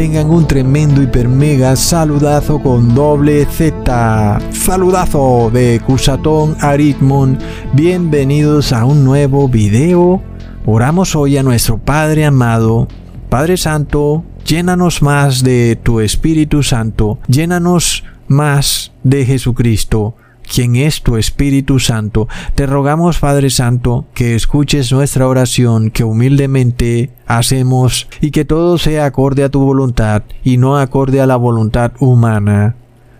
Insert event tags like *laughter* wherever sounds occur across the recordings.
Tengan un tremendo hiper mega saludazo con doble Z. Saludazo de Cusatón Aritmon. Bienvenidos a un nuevo video. Oramos hoy a nuestro Padre amado. Padre Santo, llénanos más de tu Espíritu Santo. Llénanos más de Jesucristo quien es tu Espíritu Santo. Te rogamos, Padre Santo, que escuches nuestra oración que humildemente hacemos y que todo sea acorde a tu voluntad y no acorde a la voluntad humana.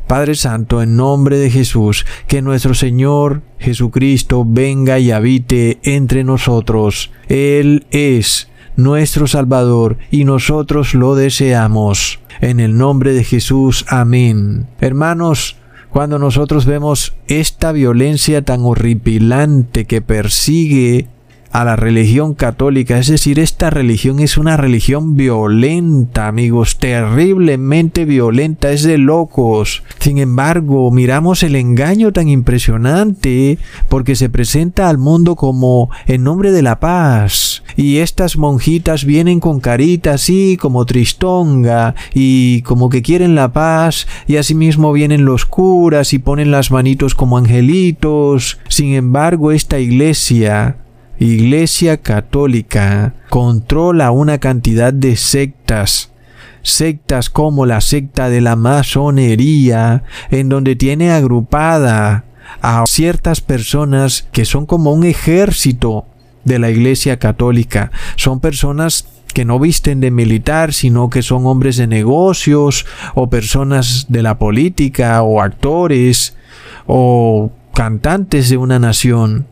Padre Santo, en nombre de Jesús, que nuestro Señor Jesucristo venga y habite entre nosotros. Él es nuestro Salvador y nosotros lo deseamos. En el nombre de Jesús, amén. Hermanos, cuando nosotros vemos esta violencia tan horripilante que persigue a la religión católica, es decir, esta religión es una religión violenta, amigos, terriblemente violenta, es de locos. Sin embargo, miramos el engaño tan impresionante porque se presenta al mundo como en nombre de la paz. Y estas monjitas vienen con caritas así como tristonga y como que quieren la paz y asimismo vienen los curas y ponen las manitos como angelitos. Sin embargo, esta iglesia Iglesia Católica controla una cantidad de sectas, sectas como la secta de la masonería, en donde tiene agrupada a ciertas personas que son como un ejército de la Iglesia Católica. Son personas que no visten de militar, sino que son hombres de negocios o personas de la política o actores o cantantes de una nación.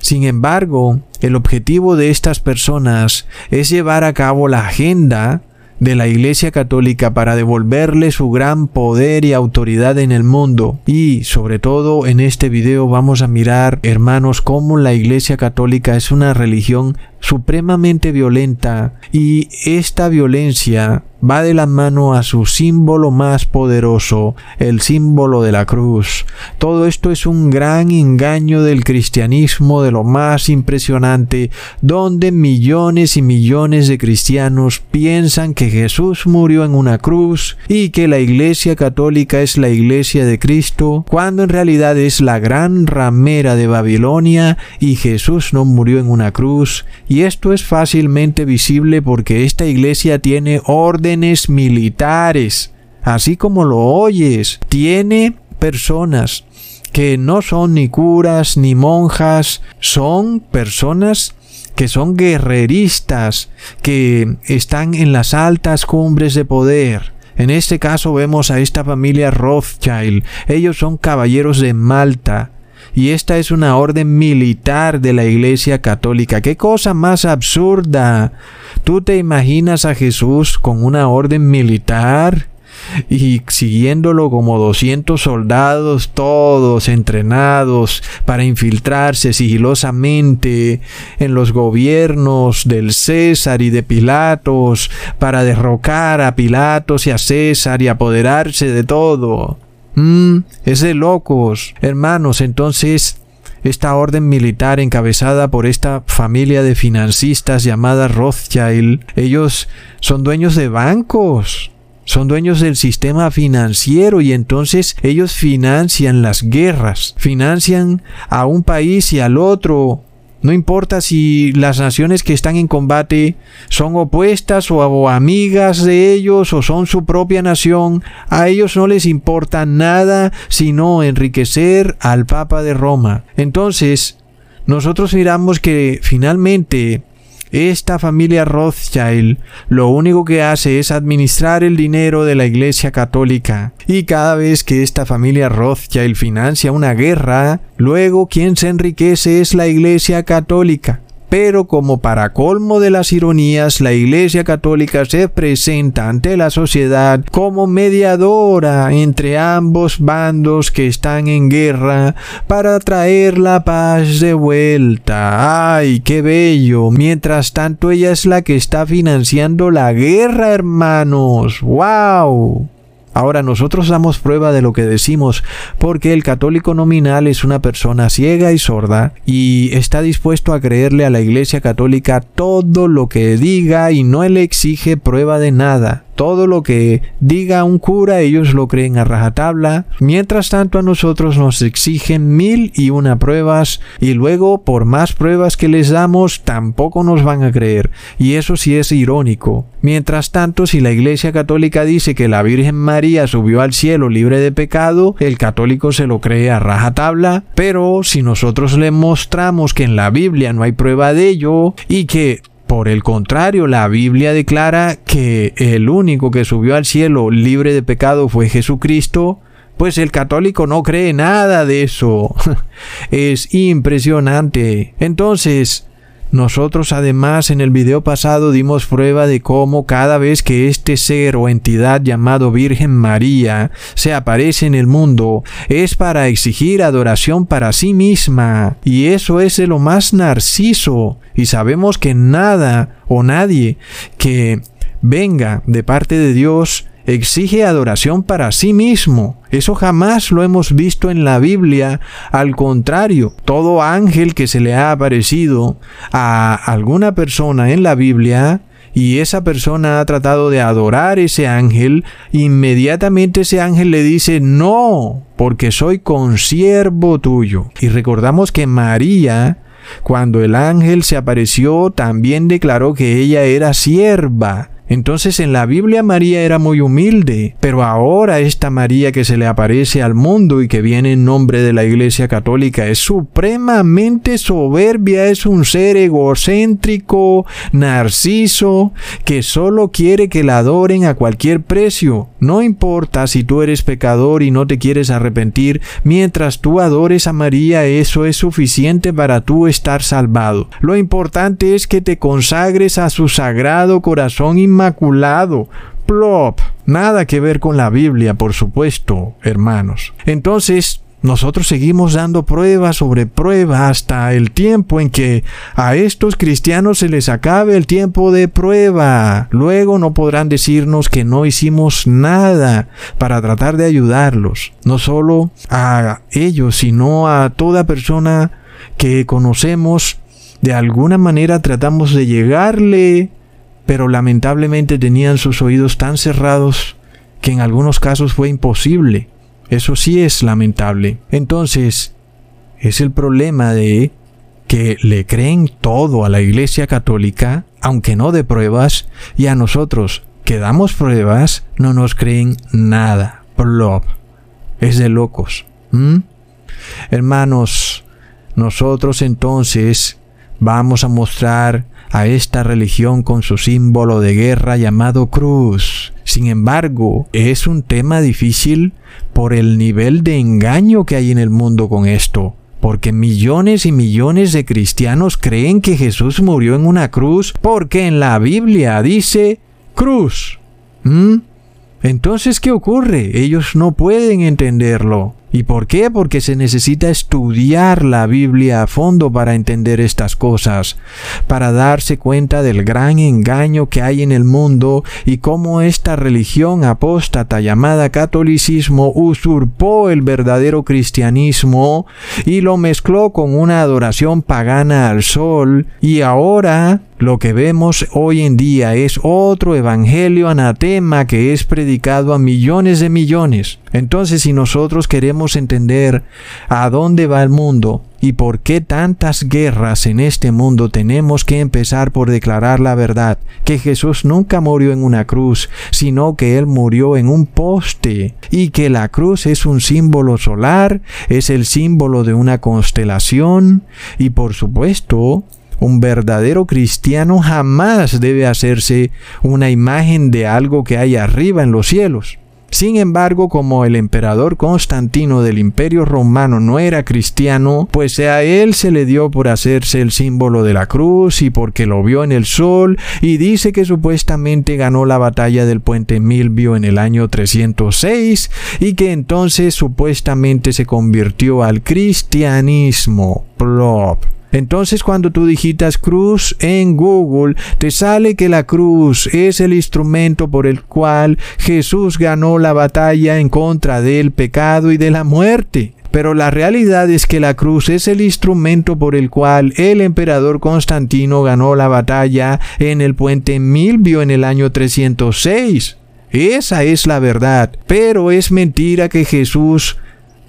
Sin embargo, el objetivo de estas personas es llevar a cabo la agenda de la Iglesia Católica para devolverle su gran poder y autoridad en el mundo. Y sobre todo en este video vamos a mirar, hermanos, cómo la Iglesia Católica es una religión supremamente violenta y esta violencia va de la mano a su símbolo más poderoso, el símbolo de la cruz. Todo esto es un gran engaño del cristianismo de lo más impresionante, donde millones y millones de cristianos piensan que Jesús murió en una cruz y que la Iglesia Católica es la Iglesia de Cristo, cuando en realidad es la gran ramera de Babilonia y Jesús no murió en una cruz y esto es fácilmente visible porque esta iglesia tiene órdenes militares, así como lo oyes, tiene personas que no son ni curas ni monjas, son personas que son guerreristas, que están en las altas cumbres de poder. En este caso vemos a esta familia Rothschild. Ellos son caballeros de Malta y esta es una orden militar de la Iglesia Católica. ¡Qué cosa más absurda! ¿Tú te imaginas a Jesús con una orden militar? y siguiéndolo como 200 soldados, todos entrenados para infiltrarse sigilosamente en los gobiernos del César y de Pilatos, para derrocar a Pilatos y a César y apoderarse de todo. Mm, es de locos. Hermanos, entonces esta orden militar encabezada por esta familia de financistas llamada Rothschild, ellos son dueños de bancos, son dueños del sistema financiero y entonces ellos financian las guerras, financian a un país y al otro no importa si las naciones que están en combate son opuestas o amigas de ellos o son su propia nación, a ellos no les importa nada sino enriquecer al Papa de Roma. Entonces, nosotros miramos que finalmente esta familia Rothschild lo único que hace es administrar el dinero de la Iglesia Católica. Y cada vez que esta familia Rothschild financia una guerra, luego quien se enriquece es la Iglesia Católica. Pero como para colmo de las ironías, la Iglesia Católica se presenta ante la sociedad como mediadora entre ambos bandos que están en guerra para traer la paz de vuelta. ¡Ay, qué bello! Mientras tanto ella es la que está financiando la guerra, hermanos. ¡Wow! Ahora nosotros damos prueba de lo que decimos porque el católico nominal es una persona ciega y sorda y está dispuesto a creerle a la Iglesia Católica todo lo que diga y no le exige prueba de nada. Todo lo que diga un cura ellos lo creen a rajatabla. Mientras tanto a nosotros nos exigen mil y una pruebas y luego por más pruebas que les damos tampoco nos van a creer. Y eso sí es irónico. Mientras tanto si la Iglesia Católica dice que la Virgen María subió al cielo libre de pecado, el católico se lo cree a rajatabla. Pero si nosotros le mostramos que en la Biblia no hay prueba de ello y que por el contrario, la Biblia declara que el único que subió al cielo libre de pecado fue Jesucristo, pues el católico no cree nada de eso. *laughs* es impresionante. Entonces, nosotros además en el video pasado dimos prueba de cómo cada vez que este ser o entidad llamado Virgen María se aparece en el mundo es para exigir adoración para sí misma. Y eso es de lo más narciso. Y sabemos que nada o nadie que venga de parte de Dios exige adoración para sí mismo. Eso jamás lo hemos visto en la Biblia. Al contrario, todo ángel que se le ha aparecido a alguna persona en la Biblia y esa persona ha tratado de adorar ese ángel, inmediatamente ese ángel le dice, no, porque soy consiervo tuyo. Y recordamos que María, cuando el ángel se apareció, también declaró que ella era sierva entonces en la Biblia María era muy humilde, pero ahora esta María que se le aparece al mundo y que viene en nombre de la Iglesia Católica es supremamente soberbia, es un ser egocéntrico, narciso, que solo quiere que la adoren a cualquier precio. No importa si tú eres pecador y no te quieres arrepentir, mientras tú adores a María eso es suficiente para tú estar salvado. Lo importante es que te consagres a su sagrado corazón inmaculado. Plop. Nada que ver con la Biblia, por supuesto, hermanos. Entonces, nosotros seguimos dando prueba sobre prueba hasta el tiempo en que a estos cristianos se les acabe el tiempo de prueba. Luego no podrán decirnos que no hicimos nada para tratar de ayudarlos. No solo a ellos, sino a toda persona que conocemos. De alguna manera tratamos de llegarle pero lamentablemente tenían sus oídos tan cerrados que en algunos casos fue imposible. Eso sí es lamentable. Entonces, es el problema de que le creen todo a la Iglesia Católica, aunque no de pruebas, y a nosotros que damos pruebas, no nos creen nada. Plop. Es de locos. Hermanos, nosotros entonces vamos a mostrar a esta religión con su símbolo de guerra llamado cruz. Sin embargo, es un tema difícil por el nivel de engaño que hay en el mundo con esto. Porque millones y millones de cristianos creen que Jesús murió en una cruz porque en la Biblia dice cruz. ¿Mm? Entonces, ¿qué ocurre? Ellos no pueden entenderlo. ¿Y por qué? Porque se necesita estudiar la Biblia a fondo para entender estas cosas, para darse cuenta del gran engaño que hay en el mundo y cómo esta religión apóstata llamada catolicismo usurpó el verdadero cristianismo y lo mezcló con una adoración pagana al sol y ahora lo que vemos hoy en día es otro evangelio anatema que es predicado a millones de millones. Entonces, si nosotros queremos entender a dónde va el mundo y por qué tantas guerras en este mundo, tenemos que empezar por declarar la verdad, que Jesús nunca murió en una cruz, sino que Él murió en un poste, y que la cruz es un símbolo solar, es el símbolo de una constelación, y por supuesto, un verdadero cristiano jamás debe hacerse una imagen de algo que hay arriba en los cielos. Sin embargo, como el emperador Constantino del Imperio Romano no era cristiano, pues a él se le dio por hacerse el símbolo de la cruz y porque lo vio en el sol y dice que supuestamente ganó la batalla del puente Milvio en el año 306 y que entonces supuestamente se convirtió al cristianismo. Plop. Entonces cuando tú digitas cruz en Google, te sale que la cruz es el instrumento por el cual Jesús ganó la batalla en contra del pecado y de la muerte. Pero la realidad es que la cruz es el instrumento por el cual el emperador Constantino ganó la batalla en el puente Milvio en el año 306. Esa es la verdad. Pero es mentira que Jesús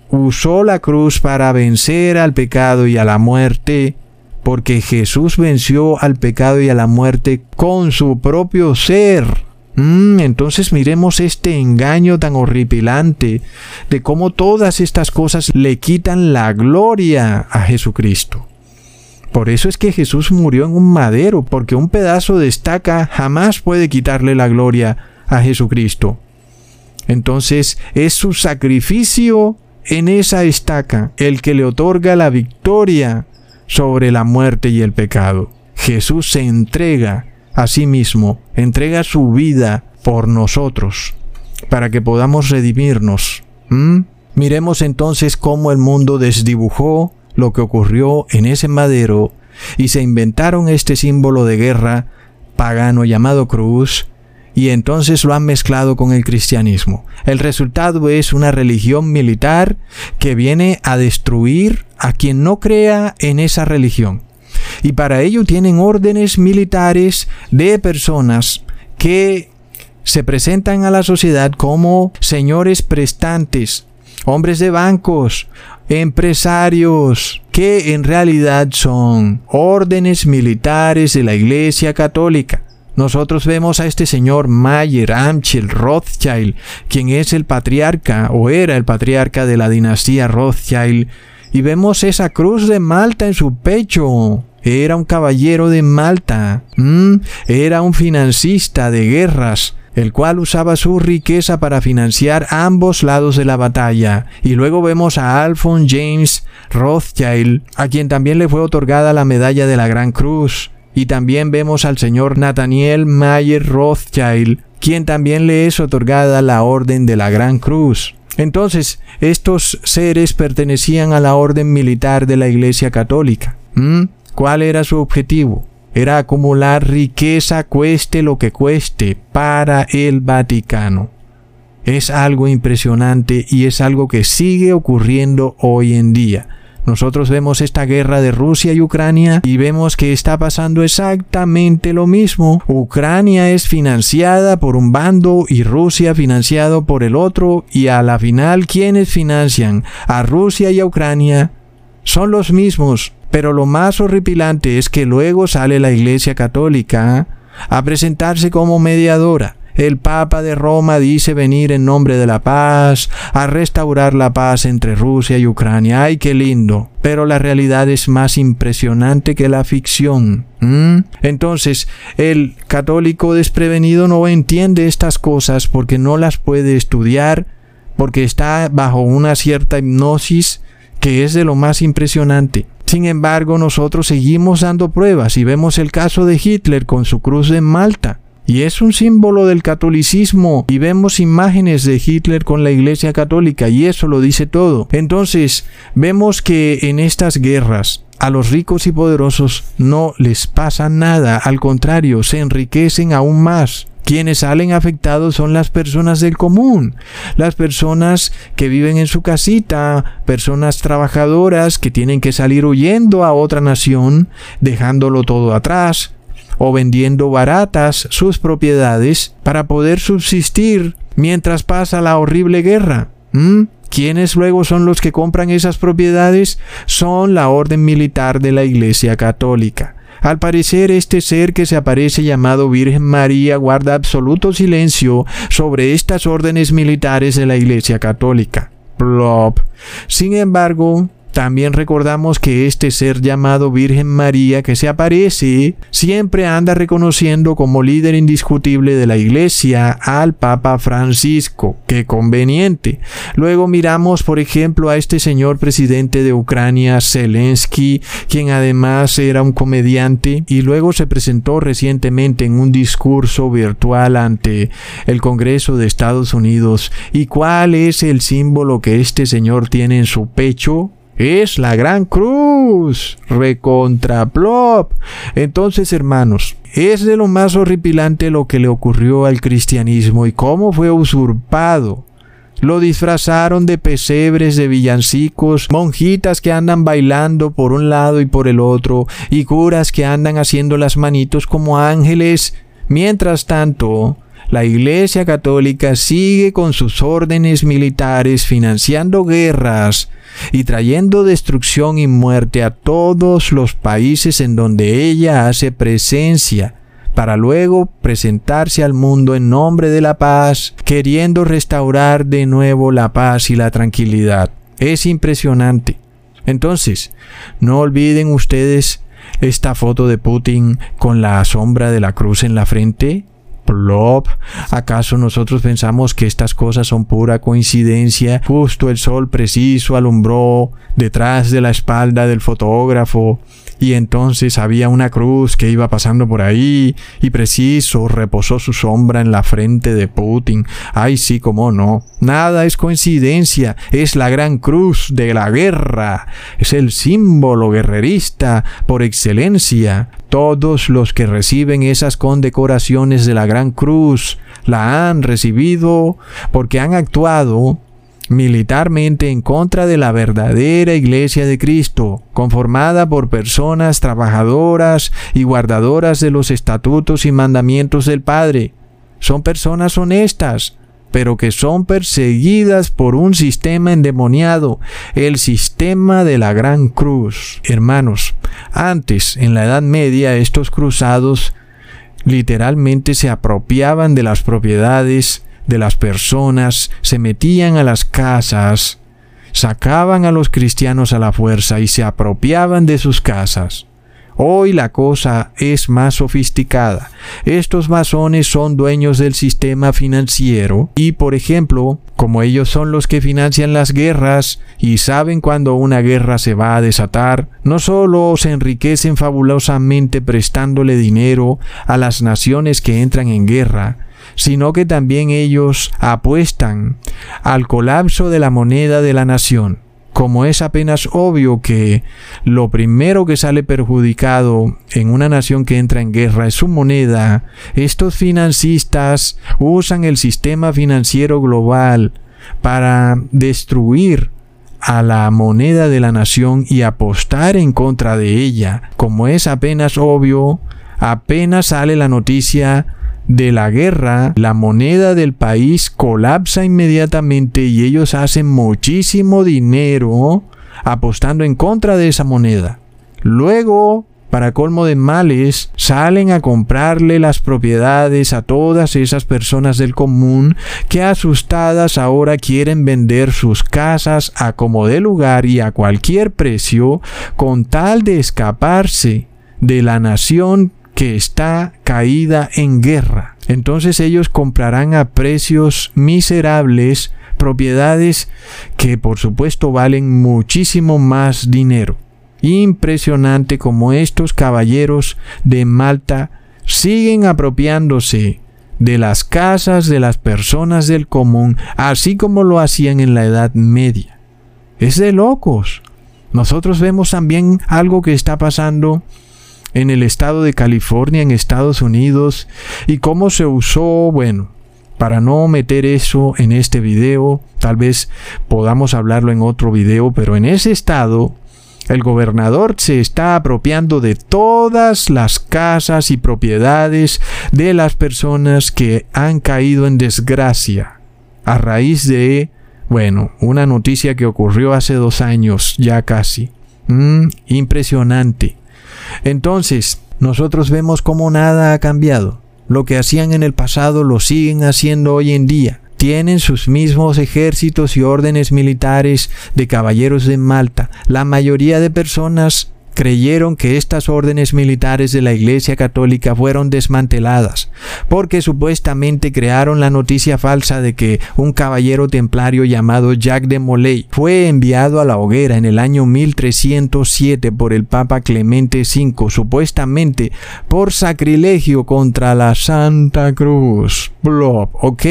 usó la cruz para vencer al pecado y a la muerte, porque Jesús venció al pecado y a la muerte con su propio ser. Mm, entonces miremos este engaño tan horripilante de cómo todas estas cosas le quitan la gloria a Jesucristo. Por eso es que Jesús murió en un madero, porque un pedazo de estaca jamás puede quitarle la gloria a Jesucristo. Entonces es su sacrificio en esa estaca el que le otorga la victoria sobre la muerte y el pecado. Jesús se entrega a sí mismo, entrega su vida por nosotros, para que podamos redimirnos. ¿Mm? Miremos entonces cómo el mundo desdibujó lo que ocurrió en ese madero y se inventaron este símbolo de guerra pagano llamado cruz y entonces lo han mezclado con el cristianismo. El resultado es una religión militar que viene a destruir a quien no crea en esa religión. Y para ello tienen órdenes militares de personas que se presentan a la sociedad como señores prestantes, hombres de bancos, empresarios, que en realidad son órdenes militares de la Iglesia Católica. Nosotros vemos a este señor Mayer Amschel Rothschild, quien es el patriarca o era el patriarca de la dinastía Rothschild, y vemos esa cruz de Malta en su pecho. Era un caballero de Malta, era un financista de guerras, el cual usaba su riqueza para financiar ambos lados de la batalla. Y luego vemos a Alphonse James Rothschild, a quien también le fue otorgada la medalla de la Gran Cruz. Y también vemos al señor Nathaniel Mayer Rothschild, quien también le es otorgada la Orden de la Gran Cruz. Entonces, estos seres pertenecían a la orden militar de la Iglesia Católica. ¿Mm? ¿Cuál era su objetivo? Era acumular riqueza cueste lo que cueste para el Vaticano. Es algo impresionante y es algo que sigue ocurriendo hoy en día. Nosotros vemos esta guerra de Rusia y Ucrania y vemos que está pasando exactamente lo mismo. Ucrania es financiada por un bando y Rusia financiado por el otro y a la final quienes financian a Rusia y a Ucrania son los mismos. Pero lo más horripilante es que luego sale la Iglesia Católica a presentarse como mediadora el Papa de Roma dice venir en nombre de la paz, a restaurar la paz entre Rusia y Ucrania. ¡Ay, qué lindo! Pero la realidad es más impresionante que la ficción. Entonces, el católico desprevenido no entiende estas cosas porque no las puede estudiar, porque está bajo una cierta hipnosis que es de lo más impresionante. Sin embargo, nosotros seguimos dando pruebas y vemos el caso de Hitler con su cruz de Malta y es un símbolo del catolicismo y vemos imágenes de Hitler con la Iglesia Católica y eso lo dice todo. Entonces, vemos que en estas guerras a los ricos y poderosos no les pasa nada, al contrario, se enriquecen aún más. Quienes salen afectados son las personas del común, las personas que viven en su casita, personas trabajadoras que tienen que salir huyendo a otra nación, dejándolo todo atrás, o vendiendo baratas sus propiedades para poder subsistir mientras pasa la horrible guerra. ¿Mm? ¿Quiénes luego son los que compran esas propiedades? Son la orden militar de la Iglesia Católica. Al parecer, este ser que se aparece llamado Virgen María guarda absoluto silencio sobre estas órdenes militares de la Iglesia Católica. Plop. Sin embargo, también recordamos que este ser llamado Virgen María que se aparece siempre anda reconociendo como líder indiscutible de la Iglesia al Papa Francisco. Qué conveniente. Luego miramos, por ejemplo, a este señor presidente de Ucrania, Zelensky, quien además era un comediante y luego se presentó recientemente en un discurso virtual ante el Congreso de Estados Unidos. ¿Y cuál es el símbolo que este señor tiene en su pecho? Es la gran cruz, recontraplop. Entonces, hermanos, es de lo más horripilante lo que le ocurrió al cristianismo y cómo fue usurpado. Lo disfrazaron de pesebres, de villancicos, monjitas que andan bailando por un lado y por el otro, y curas que andan haciendo las manitos como ángeles. Mientras tanto, la Iglesia Católica sigue con sus órdenes militares financiando guerras y trayendo destrucción y muerte a todos los países en donde ella hace presencia, para luego presentarse al mundo en nombre de la paz, queriendo restaurar de nuevo la paz y la tranquilidad. Es impresionante. Entonces, no olviden ustedes esta foto de Putin con la sombra de la cruz en la frente. ¿Acaso nosotros pensamos que estas cosas son pura coincidencia? Justo el sol preciso alumbró detrás de la espalda del fotógrafo y entonces había una cruz que iba pasando por ahí y preciso reposó su sombra en la frente de Putin. Ay, sí, cómo no. Nada es coincidencia, es la gran cruz de la guerra, es el símbolo guerrerista por excelencia. Todos los que reciben esas condecoraciones de la Gran Cruz la han recibido porque han actuado militarmente en contra de la verdadera iglesia de Cristo, conformada por personas trabajadoras y guardadoras de los estatutos y mandamientos del Padre. Son personas honestas, pero que son perseguidas por un sistema endemoniado, el sistema de la Gran Cruz. Hermanos, antes, en la Edad Media, estos cruzados literalmente se apropiaban de las propiedades de las personas, se metían a las casas, sacaban a los cristianos a la fuerza y se apropiaban de sus casas. Hoy la cosa es más sofisticada. Estos masones son dueños del sistema financiero y, por ejemplo, como ellos son los que financian las guerras y saben cuando una guerra se va a desatar, no solo se enriquecen fabulosamente prestándole dinero a las naciones que entran en guerra, sino que también ellos apuestan al colapso de la moneda de la nación como es apenas obvio que lo primero que sale perjudicado en una nación que entra en guerra es su moneda, estos financistas usan el sistema financiero global para destruir a la moneda de la nación y apostar en contra de ella. Como es apenas obvio, apenas sale la noticia de la guerra, la moneda del país colapsa inmediatamente y ellos hacen muchísimo dinero apostando en contra de esa moneda. Luego, para colmo de males, salen a comprarle las propiedades a todas esas personas del común que asustadas ahora quieren vender sus casas a como de lugar y a cualquier precio con tal de escaparse de la nación que está caída en guerra. Entonces ellos comprarán a precios miserables propiedades que por supuesto valen muchísimo más dinero. Impresionante como estos caballeros de Malta siguen apropiándose de las casas de las personas del común, así como lo hacían en la Edad Media. Es de locos. Nosotros vemos también algo que está pasando en el estado de California, en Estados Unidos, y cómo se usó, bueno, para no meter eso en este video, tal vez podamos hablarlo en otro video, pero en ese estado, el gobernador se está apropiando de todas las casas y propiedades de las personas que han caído en desgracia a raíz de, bueno, una noticia que ocurrió hace dos años, ya casi. Mm, impresionante. Entonces, nosotros vemos cómo nada ha cambiado. Lo que hacían en el pasado lo siguen haciendo hoy en día. Tienen sus mismos ejércitos y órdenes militares de caballeros de Malta. La mayoría de personas creyeron que estas órdenes militares de la Iglesia Católica fueron desmanteladas, porque supuestamente crearon la noticia falsa de que un caballero templario llamado Jacques de Molay fue enviado a la hoguera en el año 1307 por el Papa Clemente V, supuestamente por sacrilegio contra la Santa Cruz. Blob, ok.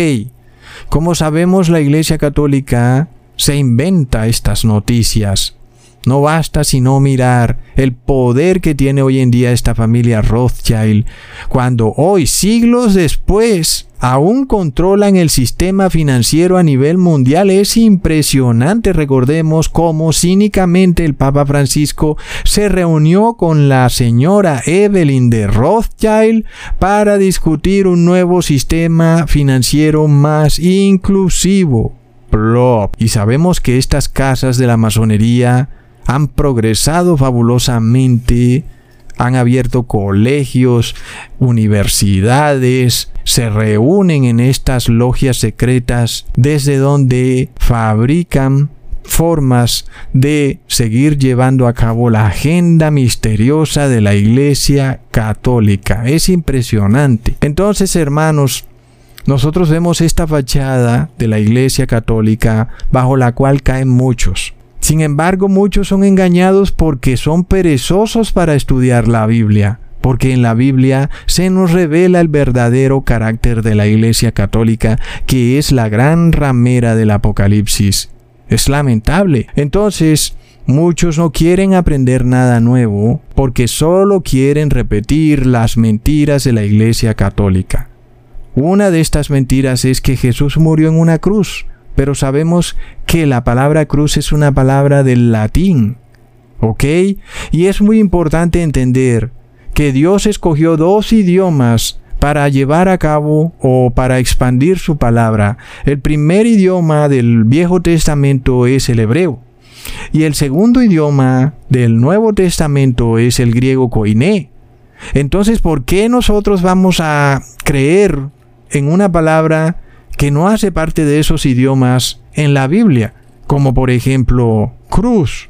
Como sabemos, la Iglesia Católica se inventa estas noticias No basta sino mirar el poder que tiene hoy en día esta familia Rothschild, cuando hoy, siglos después, aún controlan el sistema financiero a nivel mundial. Es impresionante, recordemos cómo cínicamente el Papa Francisco se reunió con la señora Evelyn de Rothschild para discutir un nuevo sistema financiero más inclusivo. Y sabemos que estas casas de la masonería han progresado fabulosamente, han abierto colegios, universidades, se reúnen en estas logias secretas desde donde fabrican formas de seguir llevando a cabo la agenda misteriosa de la Iglesia Católica. Es impresionante. Entonces, hermanos, nosotros vemos esta fachada de la Iglesia Católica bajo la cual caen muchos. Sin embargo, muchos son engañados porque son perezosos para estudiar la Biblia, porque en la Biblia se nos revela el verdadero carácter de la Iglesia Católica, que es la gran ramera del Apocalipsis. Es lamentable. Entonces, muchos no quieren aprender nada nuevo porque solo quieren repetir las mentiras de la Iglesia Católica. Una de estas mentiras es que Jesús murió en una cruz pero sabemos que la palabra cruz es una palabra del latín. ¿Ok? Y es muy importante entender que Dios escogió dos idiomas para llevar a cabo o para expandir su palabra. El primer idioma del Viejo Testamento es el hebreo. Y el segundo idioma del Nuevo Testamento es el griego koiné. Entonces, ¿por qué nosotros vamos a creer en una palabra que no hace parte de esos idiomas en la Biblia, como por ejemplo cruz.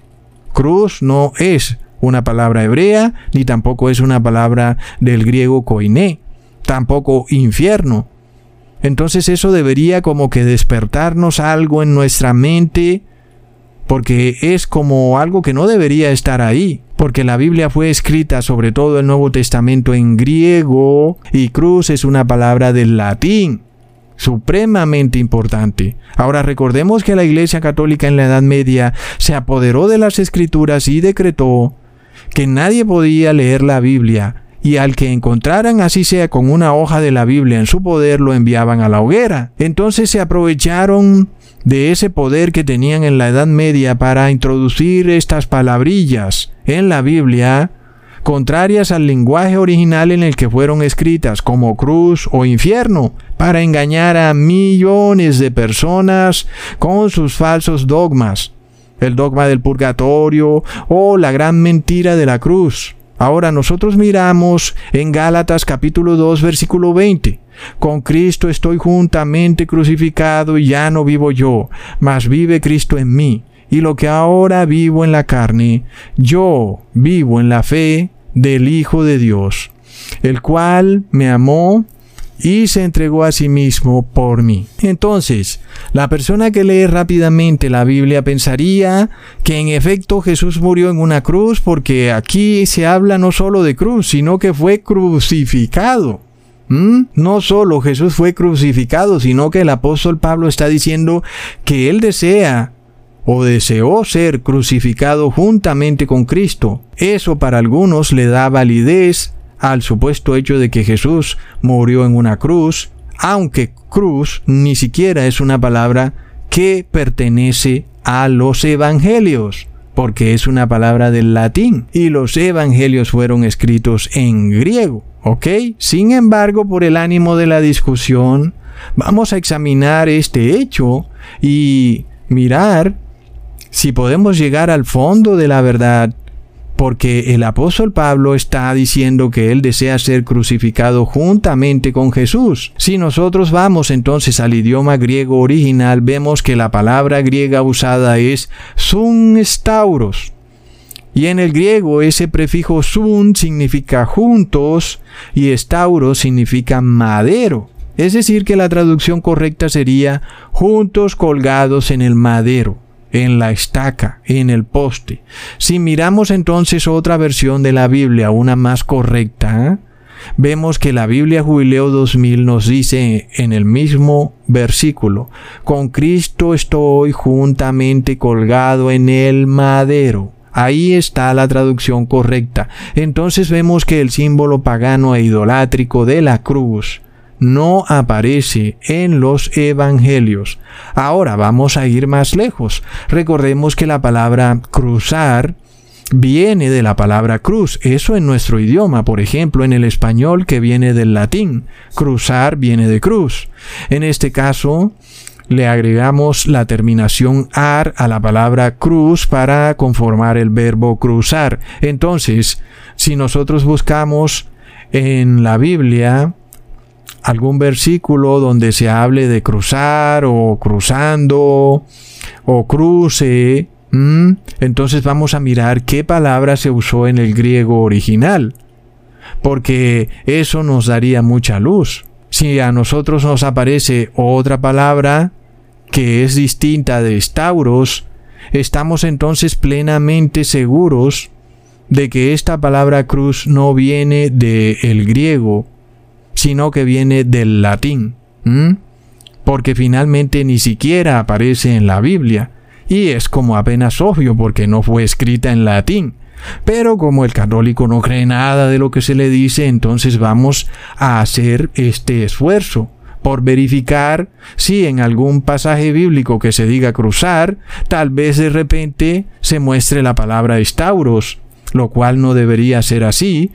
Cruz no es una palabra hebrea, ni tampoco es una palabra del griego koiné, tampoco infierno. Entonces eso debería como que despertarnos algo en nuestra mente, porque es como algo que no debería estar ahí, porque la Biblia fue escrita sobre todo el Nuevo Testamento en griego y cruz es una palabra del latín supremamente importante. Ahora recordemos que la Iglesia Católica en la Edad Media se apoderó de las escrituras y decretó que nadie podía leer la Biblia y al que encontraran así sea con una hoja de la Biblia en su poder lo enviaban a la hoguera. Entonces se aprovecharon de ese poder que tenían en la Edad Media para introducir estas palabrillas en la Biblia contrarias al lenguaje original en el que fueron escritas, como cruz o infierno, para engañar a millones de personas con sus falsos dogmas, el dogma del purgatorio o la gran mentira de la cruz. Ahora nosotros miramos en Gálatas capítulo 2 versículo 20. Con Cristo estoy juntamente crucificado y ya no vivo yo, mas vive Cristo en mí y lo que ahora vivo en la carne, yo vivo en la fe del Hijo de Dios, el cual me amó y se entregó a sí mismo por mí. Entonces, la persona que lee rápidamente la Biblia pensaría que en efecto Jesús murió en una cruz porque aquí se habla no solo de cruz, sino que fue crucificado. ¿Mm? No solo Jesús fue crucificado, sino que el apóstol Pablo está diciendo que él desea o deseó ser crucificado juntamente con Cristo. Eso para algunos le da validez al supuesto hecho de que Jesús murió en una cruz, aunque cruz ni siquiera es una palabra que pertenece a los evangelios, porque es una palabra del latín y los evangelios fueron escritos en griego, ¿ok? Sin embargo, por el ánimo de la discusión, vamos a examinar este hecho y mirar si podemos llegar al fondo de la verdad, porque el apóstol Pablo está diciendo que él desea ser crucificado juntamente con Jesús. Si nosotros vamos entonces al idioma griego original, vemos que la palabra griega usada es sun stauros. Y en el griego ese prefijo sun significa juntos y stauros significa madero. Es decir, que la traducción correcta sería juntos colgados en el madero en la estaca, en el poste. Si miramos entonces otra versión de la Biblia, una más correcta, vemos que la Biblia Jubileo 2000 nos dice en el mismo versículo, con Cristo estoy juntamente colgado en el madero. Ahí está la traducción correcta. Entonces vemos que el símbolo pagano e idolátrico de la cruz no aparece en los evangelios. Ahora vamos a ir más lejos. Recordemos que la palabra cruzar viene de la palabra cruz. Eso en nuestro idioma, por ejemplo, en el español que viene del latín. Cruzar viene de cruz. En este caso, le agregamos la terminación ar a la palabra cruz para conformar el verbo cruzar. Entonces, si nosotros buscamos en la Biblia algún versículo donde se hable de cruzar o cruzando o cruce, entonces vamos a mirar qué palabra se usó en el griego original, porque eso nos daría mucha luz. Si a nosotros nos aparece otra palabra que es distinta de Stauros, estamos entonces plenamente seguros de que esta palabra cruz no viene del griego, sino que viene del latín, porque finalmente ni siquiera aparece en la Biblia, y es como apenas obvio porque no fue escrita en latín. Pero como el católico no cree nada de lo que se le dice, entonces vamos a hacer este esfuerzo por verificar si en algún pasaje bíblico que se diga cruzar, tal vez de repente se muestre la palabra estauros, lo cual no debería ser así,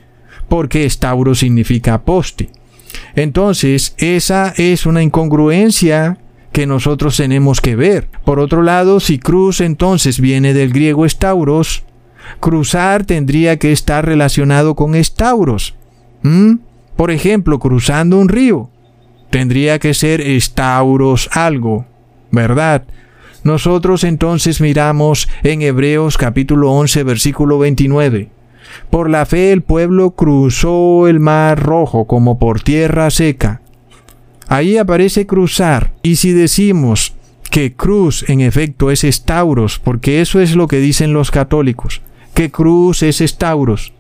porque estauros significa poste. Entonces, esa es una incongruencia que nosotros tenemos que ver. Por otro lado, si cruz entonces viene del griego estauros, cruzar tendría que estar relacionado con estauros. Por ejemplo, cruzando un río tendría que ser estauros algo, ¿verdad? Nosotros entonces miramos en Hebreos capítulo 11 versículo 29. Por la fe el pueblo cruzó el mar rojo como por tierra seca. Ahí aparece cruzar. Y si decimos que cruz en efecto es estauros, porque eso es lo que dicen los católicos, que cruz es estauros.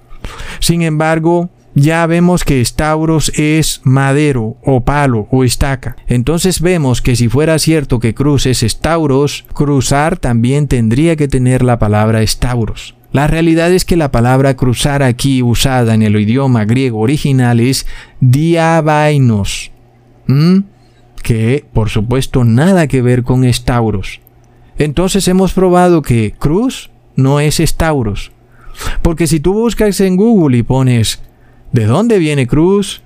Sin embargo, ya vemos que estauros es madero o palo o estaca. Entonces vemos que si fuera cierto que cruz es estauros, cruzar también tendría que tener la palabra estauros. La realidad es que la palabra cruzar aquí usada en el idioma griego original es diabainos, que por supuesto nada que ver con estauros. Entonces hemos probado que cruz no es estauros. Porque si tú buscas en Google y pones ¿De dónde viene cruz?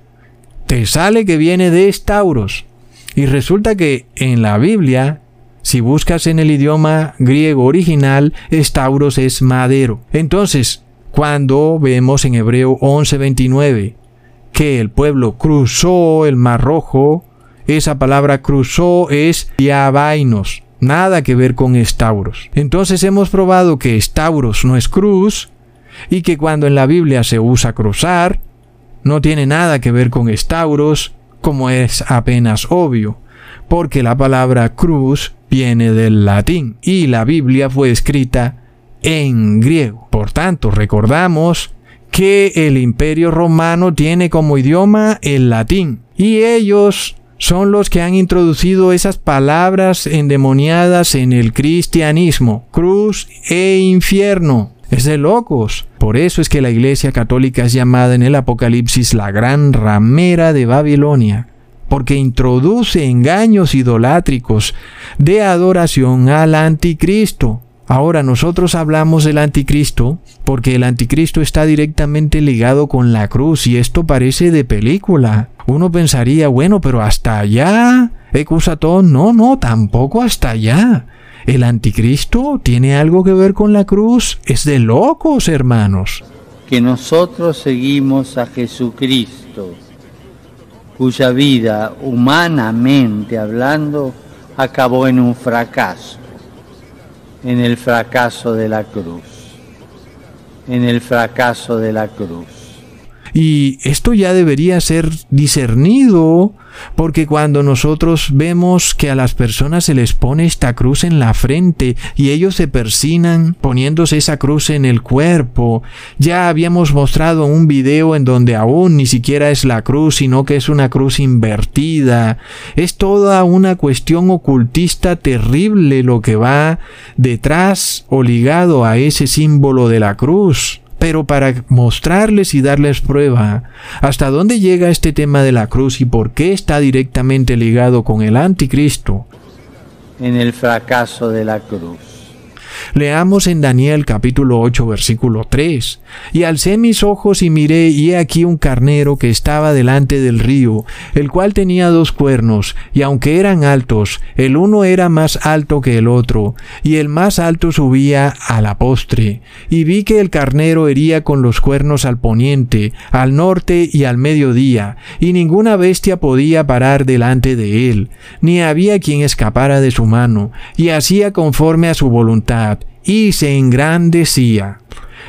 Te sale que viene de Estauros. Y resulta que en la Biblia, si buscas en el idioma griego original, Estauros es madero. Entonces, cuando vemos en Hebreo 11:29 que el pueblo cruzó el Mar Rojo, esa palabra cruzó es diabainos, nada que ver con estauros. Entonces hemos probado que estauros no es cruz y que cuando en la Biblia se usa cruzar, no tiene nada que ver con estauros, como es apenas obvio, porque la palabra cruz viene del latín y la Biblia fue escrita en griego. Por tanto, recordamos que el imperio romano tiene como idioma el latín y ellos son los que han introducido esas palabras endemoniadas en el cristianismo, cruz e infierno. Es de locos. Por eso es que la Iglesia Católica es llamada en el Apocalipsis la gran ramera de Babilonia, porque introduce engaños idolátricos de adoración al anticristo. Ahora nosotros hablamos del anticristo porque el anticristo está directamente ligado con la cruz y esto parece de película. Uno pensaría, bueno, pero hasta allá, Ecusatón, no, no, tampoco hasta allá. ¿El anticristo tiene algo que ver con la cruz? Es de locos, hermanos. Que nosotros seguimos a Jesucristo, cuya vida, humanamente hablando, acabó en un fracaso, en el fracaso de la cruz, en el fracaso de la cruz. Y esto ya debería ser discernido porque cuando nosotros vemos que a las personas se les pone esta cruz en la frente y ellos se persinan poniéndose esa cruz en el cuerpo, ya habíamos mostrado un video en donde aún ni siquiera es la cruz, sino que es una cruz invertida. Es toda una cuestión ocultista terrible lo que va detrás o ligado a ese símbolo de la cruz pero para mostrarles y darles prueba hasta dónde llega este tema de la cruz y por qué está directamente ligado con el anticristo. En el fracaso de la cruz. Leamos en Daniel capítulo 8 versículo 3. Y alcé mis ojos y miré y he aquí un carnero que estaba delante del río, el cual tenía dos cuernos, y aunque eran altos, el uno era más alto que el otro, y el más alto subía a la postre. Y vi que el carnero hería con los cuernos al poniente, al norte y al mediodía, y ninguna bestia podía parar delante de él, ni había quien escapara de su mano, y hacía conforme a su voluntad y se engrandecía.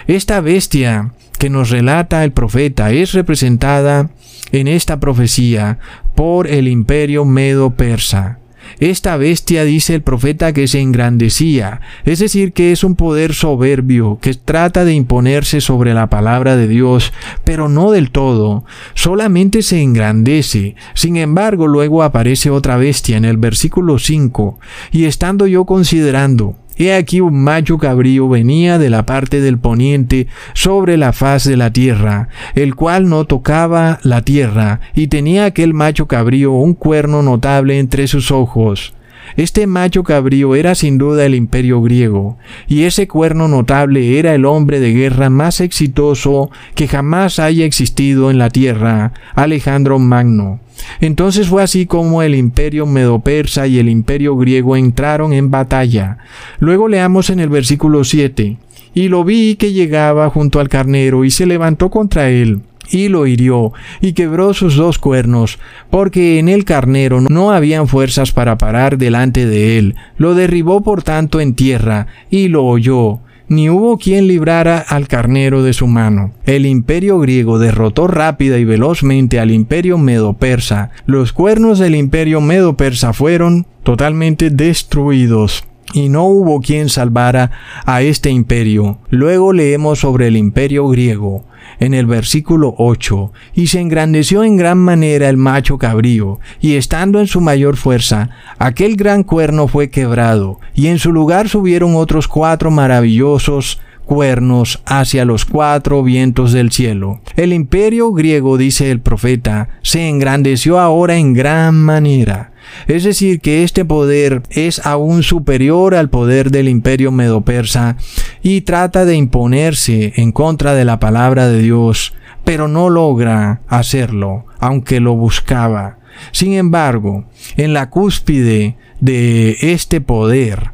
Esta bestia que nos relata el profeta es representada en esta profecía por el imperio medo-persa. Esta bestia dice el profeta que se engrandecía, es decir, que es un poder soberbio, que trata de imponerse sobre la palabra de Dios, pero no del todo, solamente se engrandece. Sin embargo, luego aparece otra bestia en el versículo 5, y estando yo considerando, He aquí un macho cabrío venía de la parte del poniente sobre la faz de la tierra, el cual no tocaba la tierra, y tenía aquel macho cabrío un cuerno notable entre sus ojos. Este macho cabrío era sin duda el imperio griego, y ese cuerno notable era el hombre de guerra más exitoso que jamás haya existido en la tierra, Alejandro Magno. Entonces fue así como el imperio medo-persa y el imperio griego entraron en batalla. Luego leamos en el versículo 7. Y lo vi que llegaba junto al carnero y se levantó contra él y lo hirió, y quebró sus dos cuernos, porque en el carnero no habían fuerzas para parar delante de él. Lo derribó por tanto en tierra, y lo oyó ni hubo quien librara al carnero de su mano. El imperio griego derrotó rápida y velozmente al imperio medo-persa. Los cuernos del imperio medo-persa fueron totalmente destruidos y no hubo quien salvara a este imperio. Luego leemos sobre el imperio griego en el versículo 8, y se engrandeció en gran manera el macho cabrío, y estando en su mayor fuerza, aquel gran cuerno fue quebrado, y en su lugar subieron otros cuatro maravillosos cuernos hacia los cuatro vientos del cielo. El imperio griego, dice el profeta, se engrandeció ahora en gran manera. Es decir, que este poder es aún superior al poder del imperio medo-persa y trata de imponerse en contra de la palabra de Dios, pero no logra hacerlo, aunque lo buscaba. Sin embargo, en la cúspide de este poder,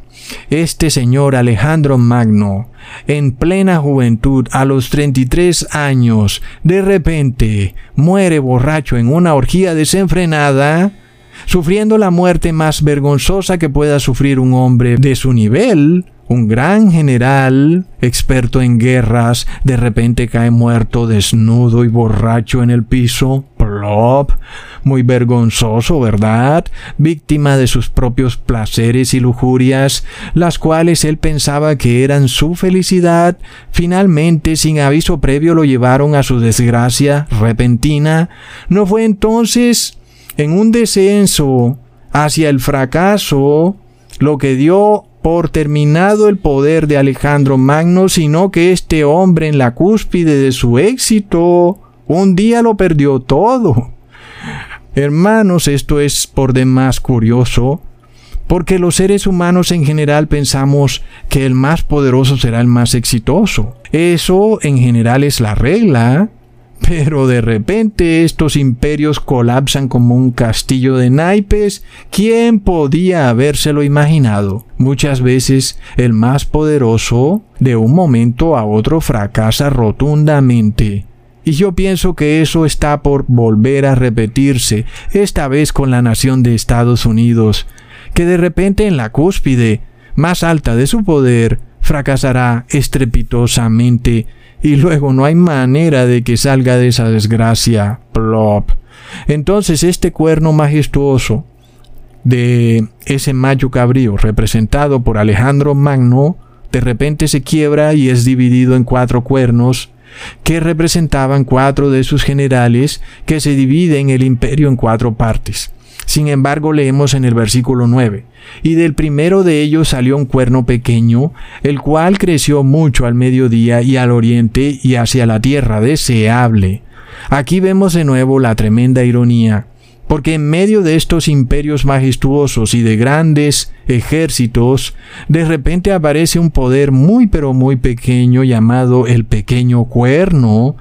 este señor Alejandro Magno, en plena juventud, a los 33 años, de repente muere borracho en una orgía desenfrenada, sufriendo la muerte más vergonzosa que pueda sufrir un hombre de su nivel, un gran general, experto en guerras, de repente cae muerto, desnudo y borracho en el piso. Plop. Muy vergonzoso, ¿verdad? Víctima de sus propios placeres y lujurias, las cuales él pensaba que eran su felicidad, finalmente, sin aviso previo, lo llevaron a su desgracia repentina. ¿No fue entonces en un descenso hacia el fracaso lo que dio por terminado el poder de Alejandro Magno, sino que este hombre en la cúspide de su éxito un día lo perdió todo. Hermanos, esto es por demás curioso, porque los seres humanos en general pensamos que el más poderoso será el más exitoso. Eso en general es la regla, pero de repente estos imperios colapsan como un castillo de naipes. ¿Quién podía habérselo imaginado? Muchas veces el más poderoso de un momento a otro fracasa rotundamente. Y yo pienso que eso está por volver a repetirse, esta vez con la nación de Estados Unidos, que de repente en la cúspide más alta de su poder fracasará estrepitosamente y luego no hay manera de que salga de esa desgracia. Plop. Entonces este cuerno majestuoso de ese macho cabrío representado por Alejandro Magno de repente se quiebra y es dividido en cuatro cuernos que representaban cuatro de sus generales que se dividen el imperio en cuatro partes. Sin embargo, leemos en el versículo 9, y del primero de ellos salió un cuerno pequeño, el cual creció mucho al mediodía y al oriente y hacia la tierra deseable. Aquí vemos de nuevo la tremenda ironía, porque en medio de estos imperios majestuosos y de grandes ejércitos, de repente aparece un poder muy pero muy pequeño llamado el pequeño cuerno,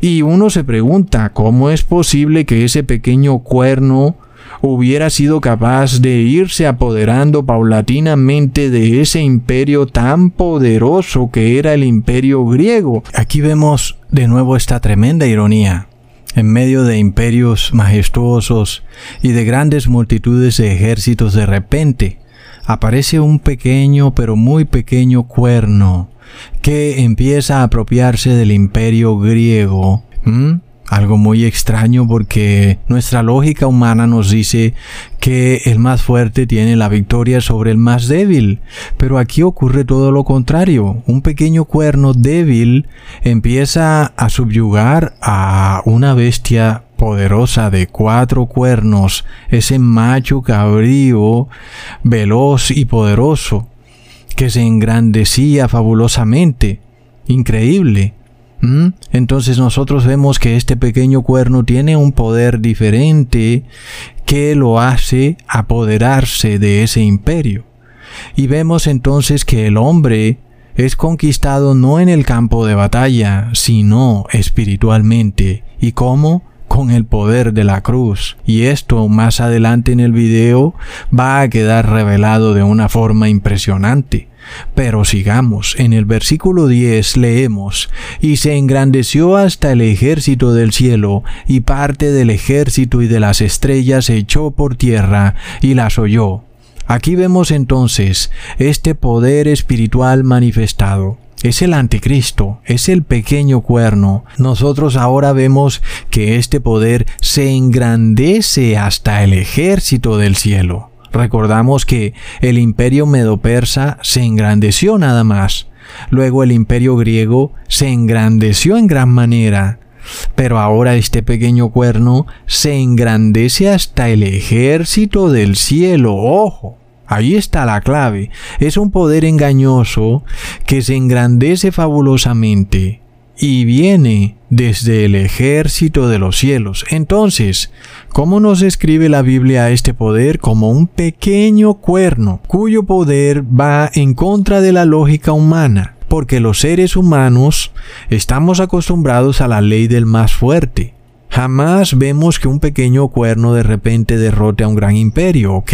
y uno se pregunta, ¿cómo es posible que ese pequeño cuerno hubiera sido capaz de irse apoderando paulatinamente de ese imperio tan poderoso que era el imperio griego. Aquí vemos de nuevo esta tremenda ironía. En medio de imperios majestuosos y de grandes multitudes de ejércitos de repente, aparece un pequeño pero muy pequeño cuerno que empieza a apropiarse del imperio griego. Algo muy extraño porque nuestra lógica humana nos dice que el más fuerte tiene la victoria sobre el más débil, pero aquí ocurre todo lo contrario. Un pequeño cuerno débil empieza a subyugar a una bestia poderosa de cuatro cuernos, ese macho cabrío, veloz y poderoso, que se engrandecía fabulosamente. Increíble. ¿Mm? Entonces nosotros vemos que este pequeño cuerno tiene un poder diferente que lo hace apoderarse de ese imperio. Y vemos entonces que el hombre es conquistado no en el campo de batalla, sino espiritualmente. ¿Y cómo? Con el poder de la cruz. Y esto más adelante en el video va a quedar revelado de una forma impresionante. Pero sigamos, en el versículo 10 leemos, y se engrandeció hasta el ejército del cielo, y parte del ejército y de las estrellas se echó por tierra, y las oyó. Aquí vemos entonces este poder espiritual manifestado. Es el anticristo, es el pequeño cuerno. Nosotros ahora vemos que este poder se engrandece hasta el ejército del cielo. Recordamos que el imperio medo-persa se engrandeció nada más. Luego el imperio griego se engrandeció en gran manera. Pero ahora este pequeño cuerno se engrandece hasta el ejército del cielo. Ojo. Ahí está la clave. Es un poder engañoso que se engrandece fabulosamente y viene desde el ejército de los cielos. Entonces, ¿cómo nos escribe la Biblia este poder? Como un pequeño cuerno, cuyo poder va en contra de la lógica humana, porque los seres humanos estamos acostumbrados a la ley del más fuerte. Jamás vemos que un pequeño cuerno de repente derrote a un gran imperio, ¿ok?